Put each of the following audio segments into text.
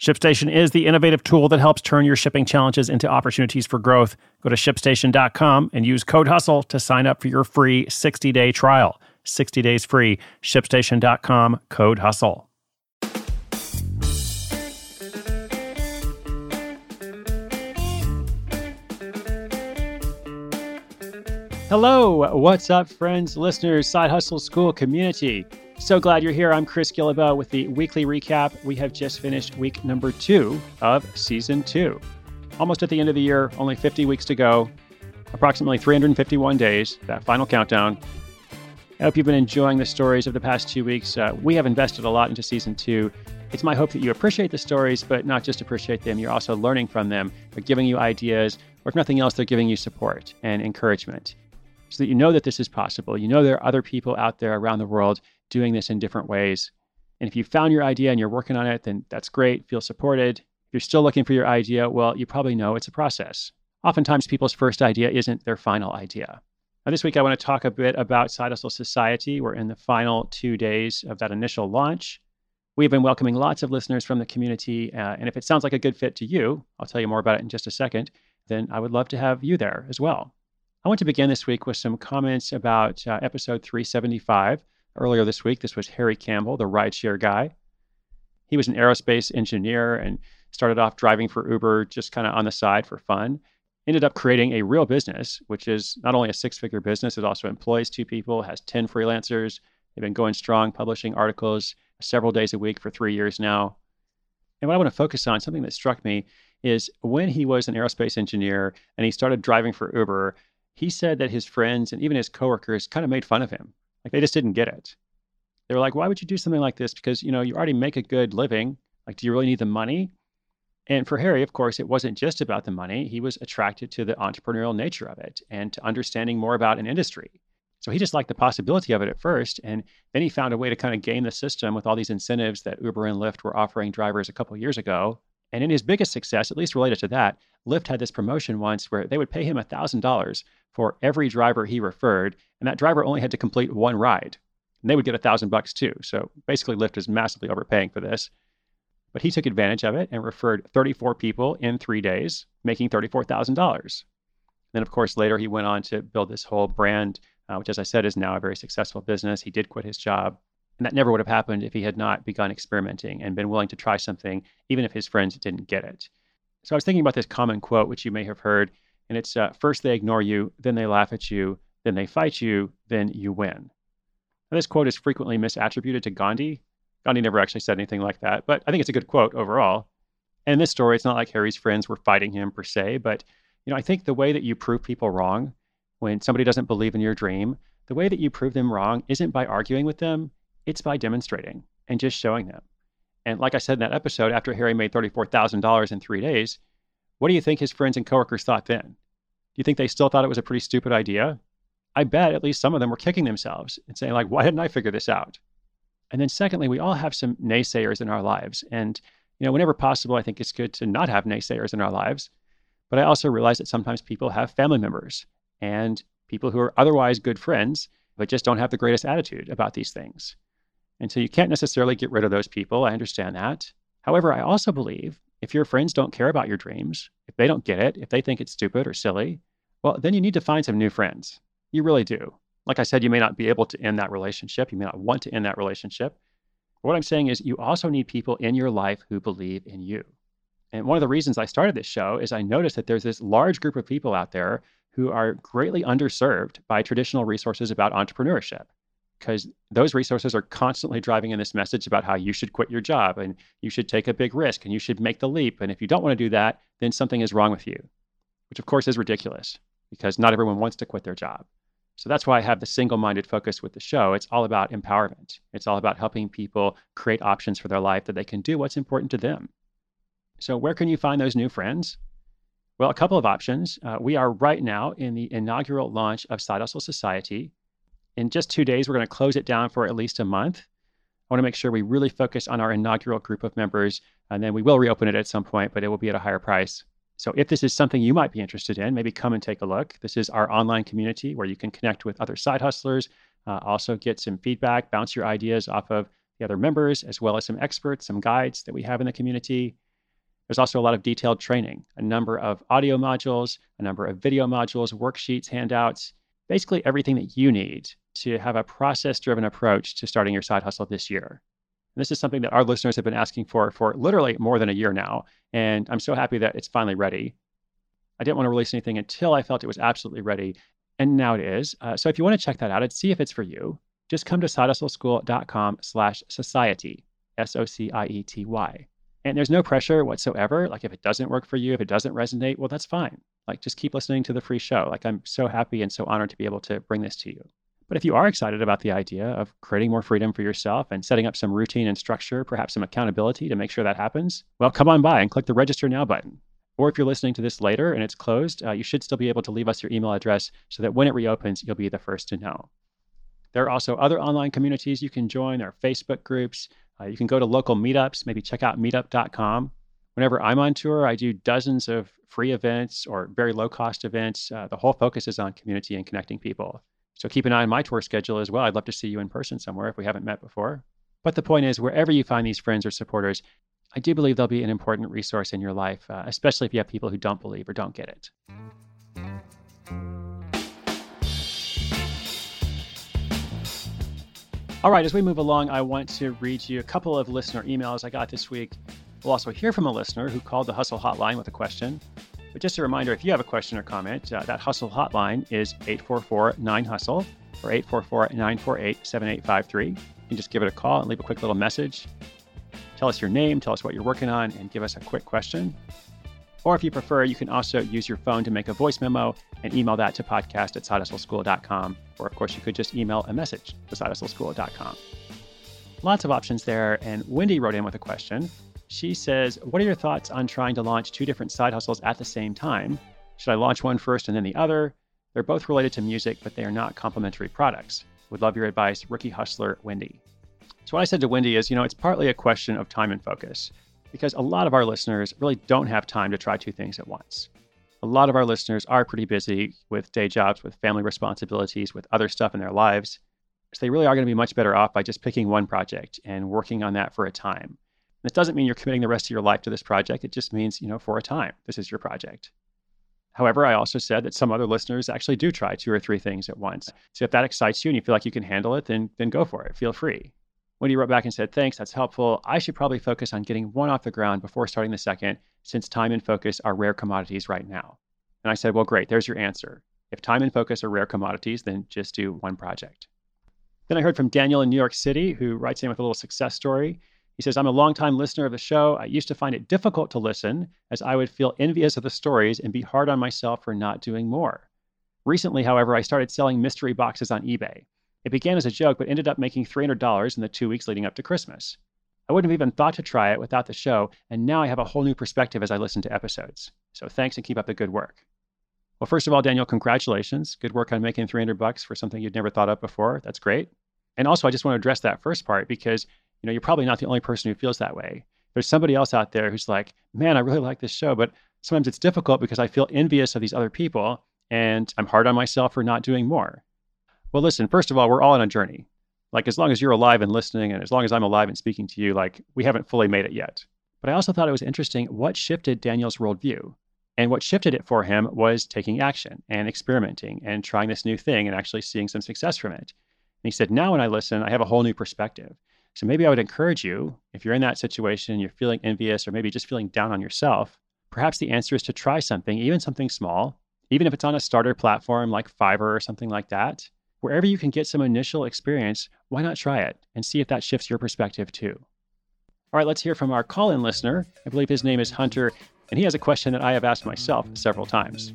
ShipStation is the innovative tool that helps turn your shipping challenges into opportunities for growth. Go to shipstation.com and use code HUSTLE to sign up for your free 60 day trial. 60 days free. ShipStation.com, code HUSTLE. Hello, what's up, friends, listeners, Side Hustle School community? So glad you're here. I'm Chris Guillebeau with the weekly recap. We have just finished week number two of season two. Almost at the end of the year, only 50 weeks to go, approximately 351 days, that final countdown. I hope you've been enjoying the stories of the past two weeks. Uh, we have invested a lot into season two. It's my hope that you appreciate the stories, but not just appreciate them, you're also learning from them. They're giving you ideas, or if nothing else, they're giving you support and encouragement so that you know that this is possible. You know there are other people out there around the world doing this in different ways. And if you found your idea and you're working on it, then that's great. Feel supported. If you're still looking for your idea, well, you probably know it's a process. Oftentimes, people's first idea isn't their final idea. Now, this week, I want to talk a bit about Side Hustle Society. We're in the final two days of that initial launch. We've been welcoming lots of listeners from the community. Uh, and if it sounds like a good fit to you, I'll tell you more about it in just a second, then I would love to have you there as well. I want to begin this week with some comments about uh, episode 375 Earlier this week, this was Harry Campbell, the rideshare guy. He was an aerospace engineer and started off driving for Uber just kind of on the side for fun. Ended up creating a real business, which is not only a six figure business, it also employs two people, has 10 freelancers. They've been going strong, publishing articles several days a week for three years now. And what I want to focus on, something that struck me, is when he was an aerospace engineer and he started driving for Uber, he said that his friends and even his coworkers kind of made fun of him like they just didn't get it. They were like, why would you do something like this? Because, you know, you already make a good living. Like, do you really need the money? And for Harry, of course, it wasn't just about the money. He was attracted to the entrepreneurial nature of it and to understanding more about an industry. So he just liked the possibility of it at first. And then he found a way to kind of game the system with all these incentives that Uber and Lyft were offering drivers a couple years ago. And in his biggest success, at least related to that, Lyft had this promotion once where they would pay him $1,000 for every driver he referred, and that driver only had to complete one ride. And they would get a thousand bucks too. So basically, Lyft is massively overpaying for this. But he took advantage of it and referred 34 people in three days, making $34,000. Then, of course, later he went on to build this whole brand, uh, which, as I said, is now a very successful business. He did quit his job. And that never would have happened if he had not begun experimenting and been willing to try something, even if his friends didn't get it. So I was thinking about this common quote, which you may have heard and it's uh, first they ignore you, then they laugh at you, then they fight you, then you win. Now, this quote is frequently misattributed to Gandhi. Gandhi never actually said anything like that, but I think it's a good quote overall. And in this story, it's not like Harry's friends were fighting him per se, but you know, I think the way that you prove people wrong when somebody doesn't believe in your dream, the way that you prove them wrong isn't by arguing with them, it's by demonstrating and just showing them. And like I said in that episode, after Harry made $34,000 in three days, what do you think his friends and coworkers thought then? Do you think they still thought it was a pretty stupid idea? I bet at least some of them were kicking themselves and saying, like, why didn't I figure this out? And then secondly, we all have some naysayers in our lives. And, you know, whenever possible, I think it's good to not have naysayers in our lives. But I also realize that sometimes people have family members and people who are otherwise good friends, but just don't have the greatest attitude about these things. And so you can't necessarily get rid of those people. I understand that. However, I also believe if your friends don't care about your dreams, if they don't get it, if they think it's stupid or silly, well, then you need to find some new friends. You really do. Like I said, you may not be able to end that relationship. You may not want to end that relationship. But what I'm saying is, you also need people in your life who believe in you. And one of the reasons I started this show is I noticed that there's this large group of people out there who are greatly underserved by traditional resources about entrepreneurship because those resources are constantly driving in this message about how you should quit your job and you should take a big risk and you should make the leap. And if you don't want to do that, then something is wrong with you, which of course is ridiculous because not everyone wants to quit their job. So that's why I have the single minded focus with the show. It's all about empowerment, it's all about helping people create options for their life that they can do what's important to them. So, where can you find those new friends? Well, a couple of options. Uh, we are right now in the inaugural launch of Side Hustle Society. In just two days, we're going to close it down for at least a month. I want to make sure we really focus on our inaugural group of members, and then we will reopen it at some point, but it will be at a higher price. So if this is something you might be interested in, maybe come and take a look. This is our online community where you can connect with other side hustlers, uh, also get some feedback, bounce your ideas off of the other members, as well as some experts, some guides that we have in the community. There's also a lot of detailed training, a number of audio modules, a number of video modules, worksheets, handouts, basically everything that you need to have a process driven approach to starting your side hustle this year. And this is something that our listeners have been asking for for literally more than a year now. And I'm so happy that it's finally ready. I didn't want to release anything until I felt it was absolutely ready. And now it is. Uh, so if you want to check that out and see if it's for you, just come to sidehustleschool.com slash society, S-O-C-I-E-T-Y. And there's no pressure whatsoever. Like if it doesn't work for you, if it doesn't resonate, well, that's fine. Like just keep listening to the free show. Like I'm so happy and so honored to be able to bring this to you. But if you are excited about the idea of creating more freedom for yourself and setting up some routine and structure, perhaps some accountability to make sure that happens, well, come on by and click the register now button. Or if you're listening to this later and it's closed, uh, you should still be able to leave us your email address so that when it reopens, you'll be the first to know. There are also other online communities you can join. There are Facebook groups. Uh, you can go to local meetups, maybe check out meetup.com. Whenever I'm on tour, I do dozens of free events or very low cost events. Uh, the whole focus is on community and connecting people. So keep an eye on my tour schedule as well. I'd love to see you in person somewhere if we haven't met before. But the point is, wherever you find these friends or supporters, I do believe they'll be an important resource in your life, uh, especially if you have people who don't believe or don't get it. All right, as we move along, I want to read you a couple of listener emails I got this week. We'll also hear from a listener who called the Hustle Hotline with a question. But just a reminder if you have a question or comment, uh, that Hustle hotline is 844 9 Hustle or 844 948 7853. You can just give it a call and leave a quick little message. Tell us your name, tell us what you're working on, and give us a quick question. Or if you prefer, you can also use your phone to make a voice memo and email that to podcast at sidehustleschool.com. Or, of course, you could just email a message to sidehustleschool.com. Lots of options there. And Wendy wrote in with a question. She says, What are your thoughts on trying to launch two different side hustles at the same time? Should I launch one first and then the other? They're both related to music, but they are not complementary products. Would love your advice, Rookie Hustler Wendy. So, what I said to Wendy is, you know, it's partly a question of time and focus because a lot of our listeners really don't have time to try two things at once. A lot of our listeners are pretty busy with day jobs, with family responsibilities, with other stuff in their lives. So, they really are going to be much better off by just picking one project and working on that for a time. This doesn't mean you're committing the rest of your life to this project. It just means, you know, for a time, this is your project. However, I also said that some other listeners actually do try two or three things at once. So if that excites you and you feel like you can handle it, then then go for it. Feel free. Wendy wrote back and said, Thanks, that's helpful. I should probably focus on getting one off the ground before starting the second, since time and focus are rare commodities right now. And I said, Well, great, there's your answer. If time and focus are rare commodities, then just do one project. Then I heard from Daniel in New York City, who writes in with a little success story. He says, I'm a longtime listener of the show. I used to find it difficult to listen as I would feel envious of the stories and be hard on myself for not doing more. Recently, however, I started selling mystery boxes on eBay. It began as a joke, but ended up making $300 in the two weeks leading up to Christmas. I wouldn't have even thought to try it without the show, and now I have a whole new perspective as I listen to episodes. So thanks and keep up the good work. Well, first of all, Daniel, congratulations. Good work on making 300 bucks for something you'd never thought of before. That's great. And also, I just want to address that first part because you know, you're probably not the only person who feels that way. There's somebody else out there who's like, man, I really like this show, but sometimes it's difficult because I feel envious of these other people and I'm hard on myself for not doing more. Well, listen, first of all, we're all on a journey. Like, as long as you're alive and listening, and as long as I'm alive and speaking to you, like, we haven't fully made it yet. But I also thought it was interesting what shifted Daniel's worldview. And what shifted it for him was taking action and experimenting and trying this new thing and actually seeing some success from it. And he said, Now when I listen, I have a whole new perspective. So maybe I would encourage you, if you're in that situation, you're feeling envious or maybe just feeling down on yourself, perhaps the answer is to try something, even something small, even if it's on a starter platform like Fiverr or something like that. Wherever you can get some initial experience, why not try it and see if that shifts your perspective too? All right, let's hear from our call in listener. I believe his name is Hunter, and he has a question that I have asked myself several times.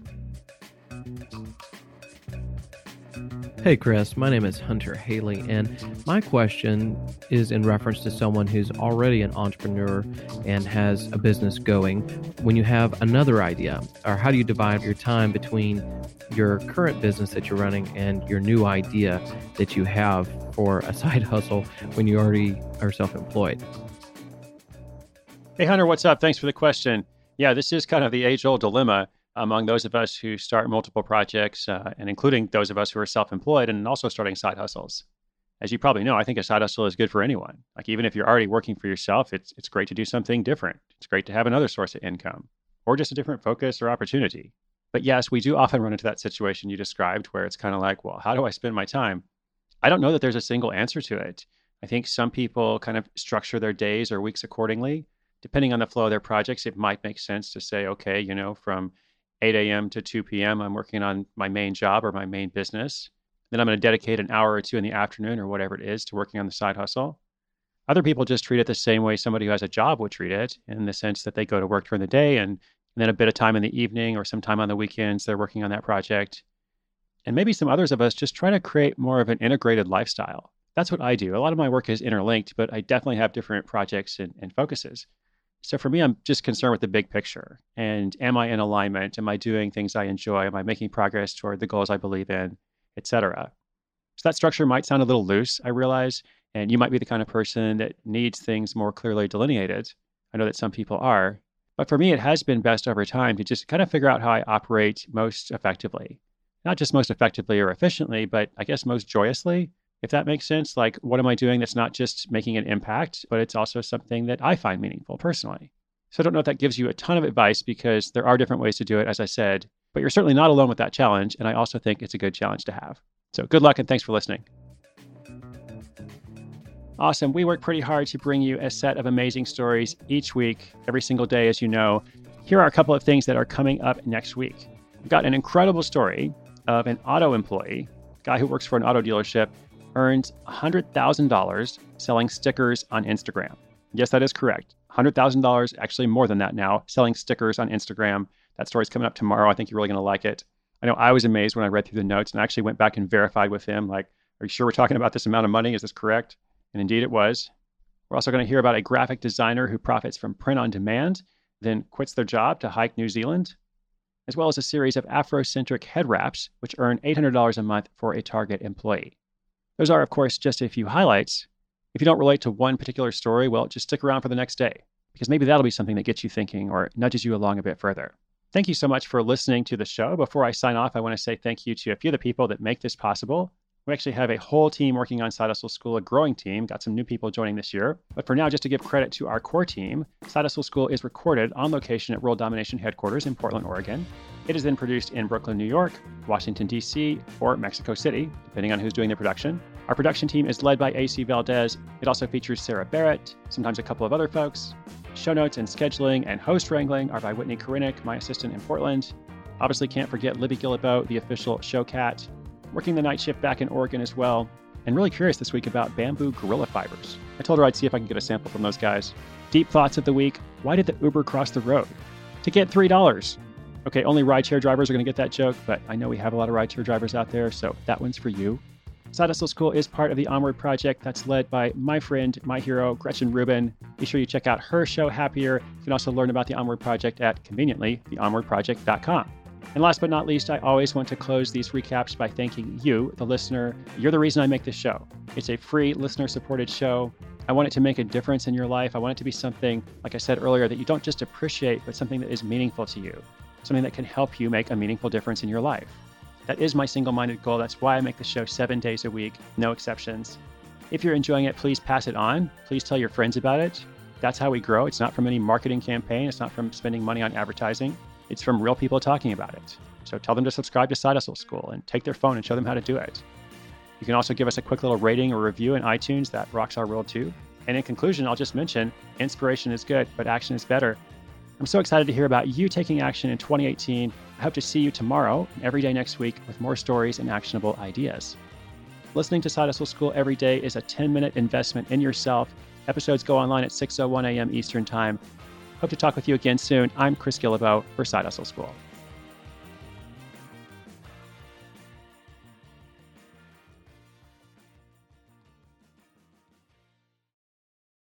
Hey, Chris. My name is Hunter Haley, and my question is in reference to someone who's already an entrepreneur and has a business going. When you have another idea, or how do you divide your time between your current business that you're running and your new idea that you have for a side hustle when you already are self employed? Hey, Hunter, what's up? Thanks for the question. Yeah, this is kind of the age old dilemma among those of us who start multiple projects, uh, and including those of us who are self employed and also starting side hustles. As you probably know, I think a side hustle is good for anyone. Like, even if you're already working for yourself, it's, it's great to do something different. It's great to have another source of income or just a different focus or opportunity. But yes, we do often run into that situation you described where it's kind of like, well, how do I spend my time? I don't know that there's a single answer to it. I think some people kind of structure their days or weeks accordingly. Depending on the flow of their projects, it might make sense to say, okay, you know, from 8 a.m. to 2 p.m., I'm working on my main job or my main business. Then I'm going to dedicate an hour or two in the afternoon or whatever it is to working on the side hustle. Other people just treat it the same way somebody who has a job would treat it, in the sense that they go to work during the day and, and then a bit of time in the evening or some time on the weekends, they're working on that project. And maybe some others of us just try to create more of an integrated lifestyle. That's what I do. A lot of my work is interlinked, but I definitely have different projects and, and focuses. So for me, I'm just concerned with the big picture. And am I in alignment? Am I doing things I enjoy? Am I making progress toward the goals I believe in, et cetera? So that structure might sound a little loose, I realize. And you might be the kind of person that needs things more clearly delineated. I know that some people are. But for me, it has been best over time to just kind of figure out how I operate most effectively. Not just most effectively or efficiently, but I guess most joyously if that makes sense. Like, what am I doing that's not just making an impact, but it's also something that I find meaningful personally? So I don't know if that gives you a ton of advice because there are different ways to do it, as I said, but you're certainly not alone with that challenge. And I also think it's a good challenge to have. So good luck and thanks for listening. Awesome. We work pretty hard to bring you a set of amazing stories each week, every single day, as you know. Here are a couple of things that are coming up next week. We've got an incredible story of an auto employee, guy who works for an auto dealership earns $100,000 selling stickers on Instagram. Yes, that is correct. $100,000, actually more than that now, selling stickers on Instagram. That story's coming up tomorrow. I think you're really going to like it. I know I was amazed when I read through the notes and actually went back and verified with him like, are you sure we're talking about this amount of money? Is this correct? And indeed it was. We're also going to hear about a graphic designer who profits from print on demand, then quits their job to hike New Zealand, as well as a series of Afrocentric head wraps, which earn $800 a month for a Target employee. Those are, of course, just a few highlights. If you don't relate to one particular story, well, just stick around for the next day, because maybe that'll be something that gets you thinking or nudges you along a bit further. Thank you so much for listening to the show. Before I sign off, I want to say thank you to a few of the people that make this possible. We actually have a whole team working on Side Hustle School, a growing team. Got some new people joining this year. But for now, just to give credit to our core team, Side Hustle School is recorded on location at World Domination headquarters in Portland, Oregon. It is then produced in Brooklyn, New York, Washington, D.C., or Mexico City, depending on who's doing the production. Our production team is led by AC Valdez. It also features Sarah Barrett, sometimes a couple of other folks. Show notes and scheduling and host wrangling are by Whitney Korinik, my assistant in Portland. Obviously, can't forget Libby Guillebeau, the official show cat working the night shift back in Oregon as well, and really curious this week about bamboo gorilla fibers. I told her I'd see if I could get a sample from those guys. Deep thoughts of the week why did the Uber cross the road? To get $3. Okay, only rideshare drivers are going to get that joke, but I know we have a lot of rideshare drivers out there, so that one's for you. Side Hustle School is part of the Onward Project that's led by my friend, my hero, Gretchen Rubin. Be sure you check out her show, Happier. You can also learn about the Onward Project at, conveniently, theonwardproject.com. And last but not least, I always want to close these recaps by thanking you, the listener. You're the reason I make this show. It's a free, listener supported show. I want it to make a difference in your life. I want it to be something, like I said earlier, that you don't just appreciate, but something that is meaningful to you, something that can help you make a meaningful difference in your life. That is my single minded goal. That's why I make the show seven days a week, no exceptions. If you're enjoying it, please pass it on. Please tell your friends about it. That's how we grow. It's not from any marketing campaign, it's not from spending money on advertising. It's from real people talking about it. So tell them to subscribe to Side Hustle School and take their phone and show them how to do it. You can also give us a quick little rating or review in iTunes. That rocks our world too. And in conclusion, I'll just mention inspiration is good, but action is better. I'm so excited to hear about you taking action in 2018. I hope to see you tomorrow and every day next week with more stories and actionable ideas. Listening to Side Hustle School every day is a 10 minute investment in yourself. Episodes go online at 6:01 a.m. Eastern Time. Hope to talk with you again soon. I'm Chris Guillebeau for Side Hustle School.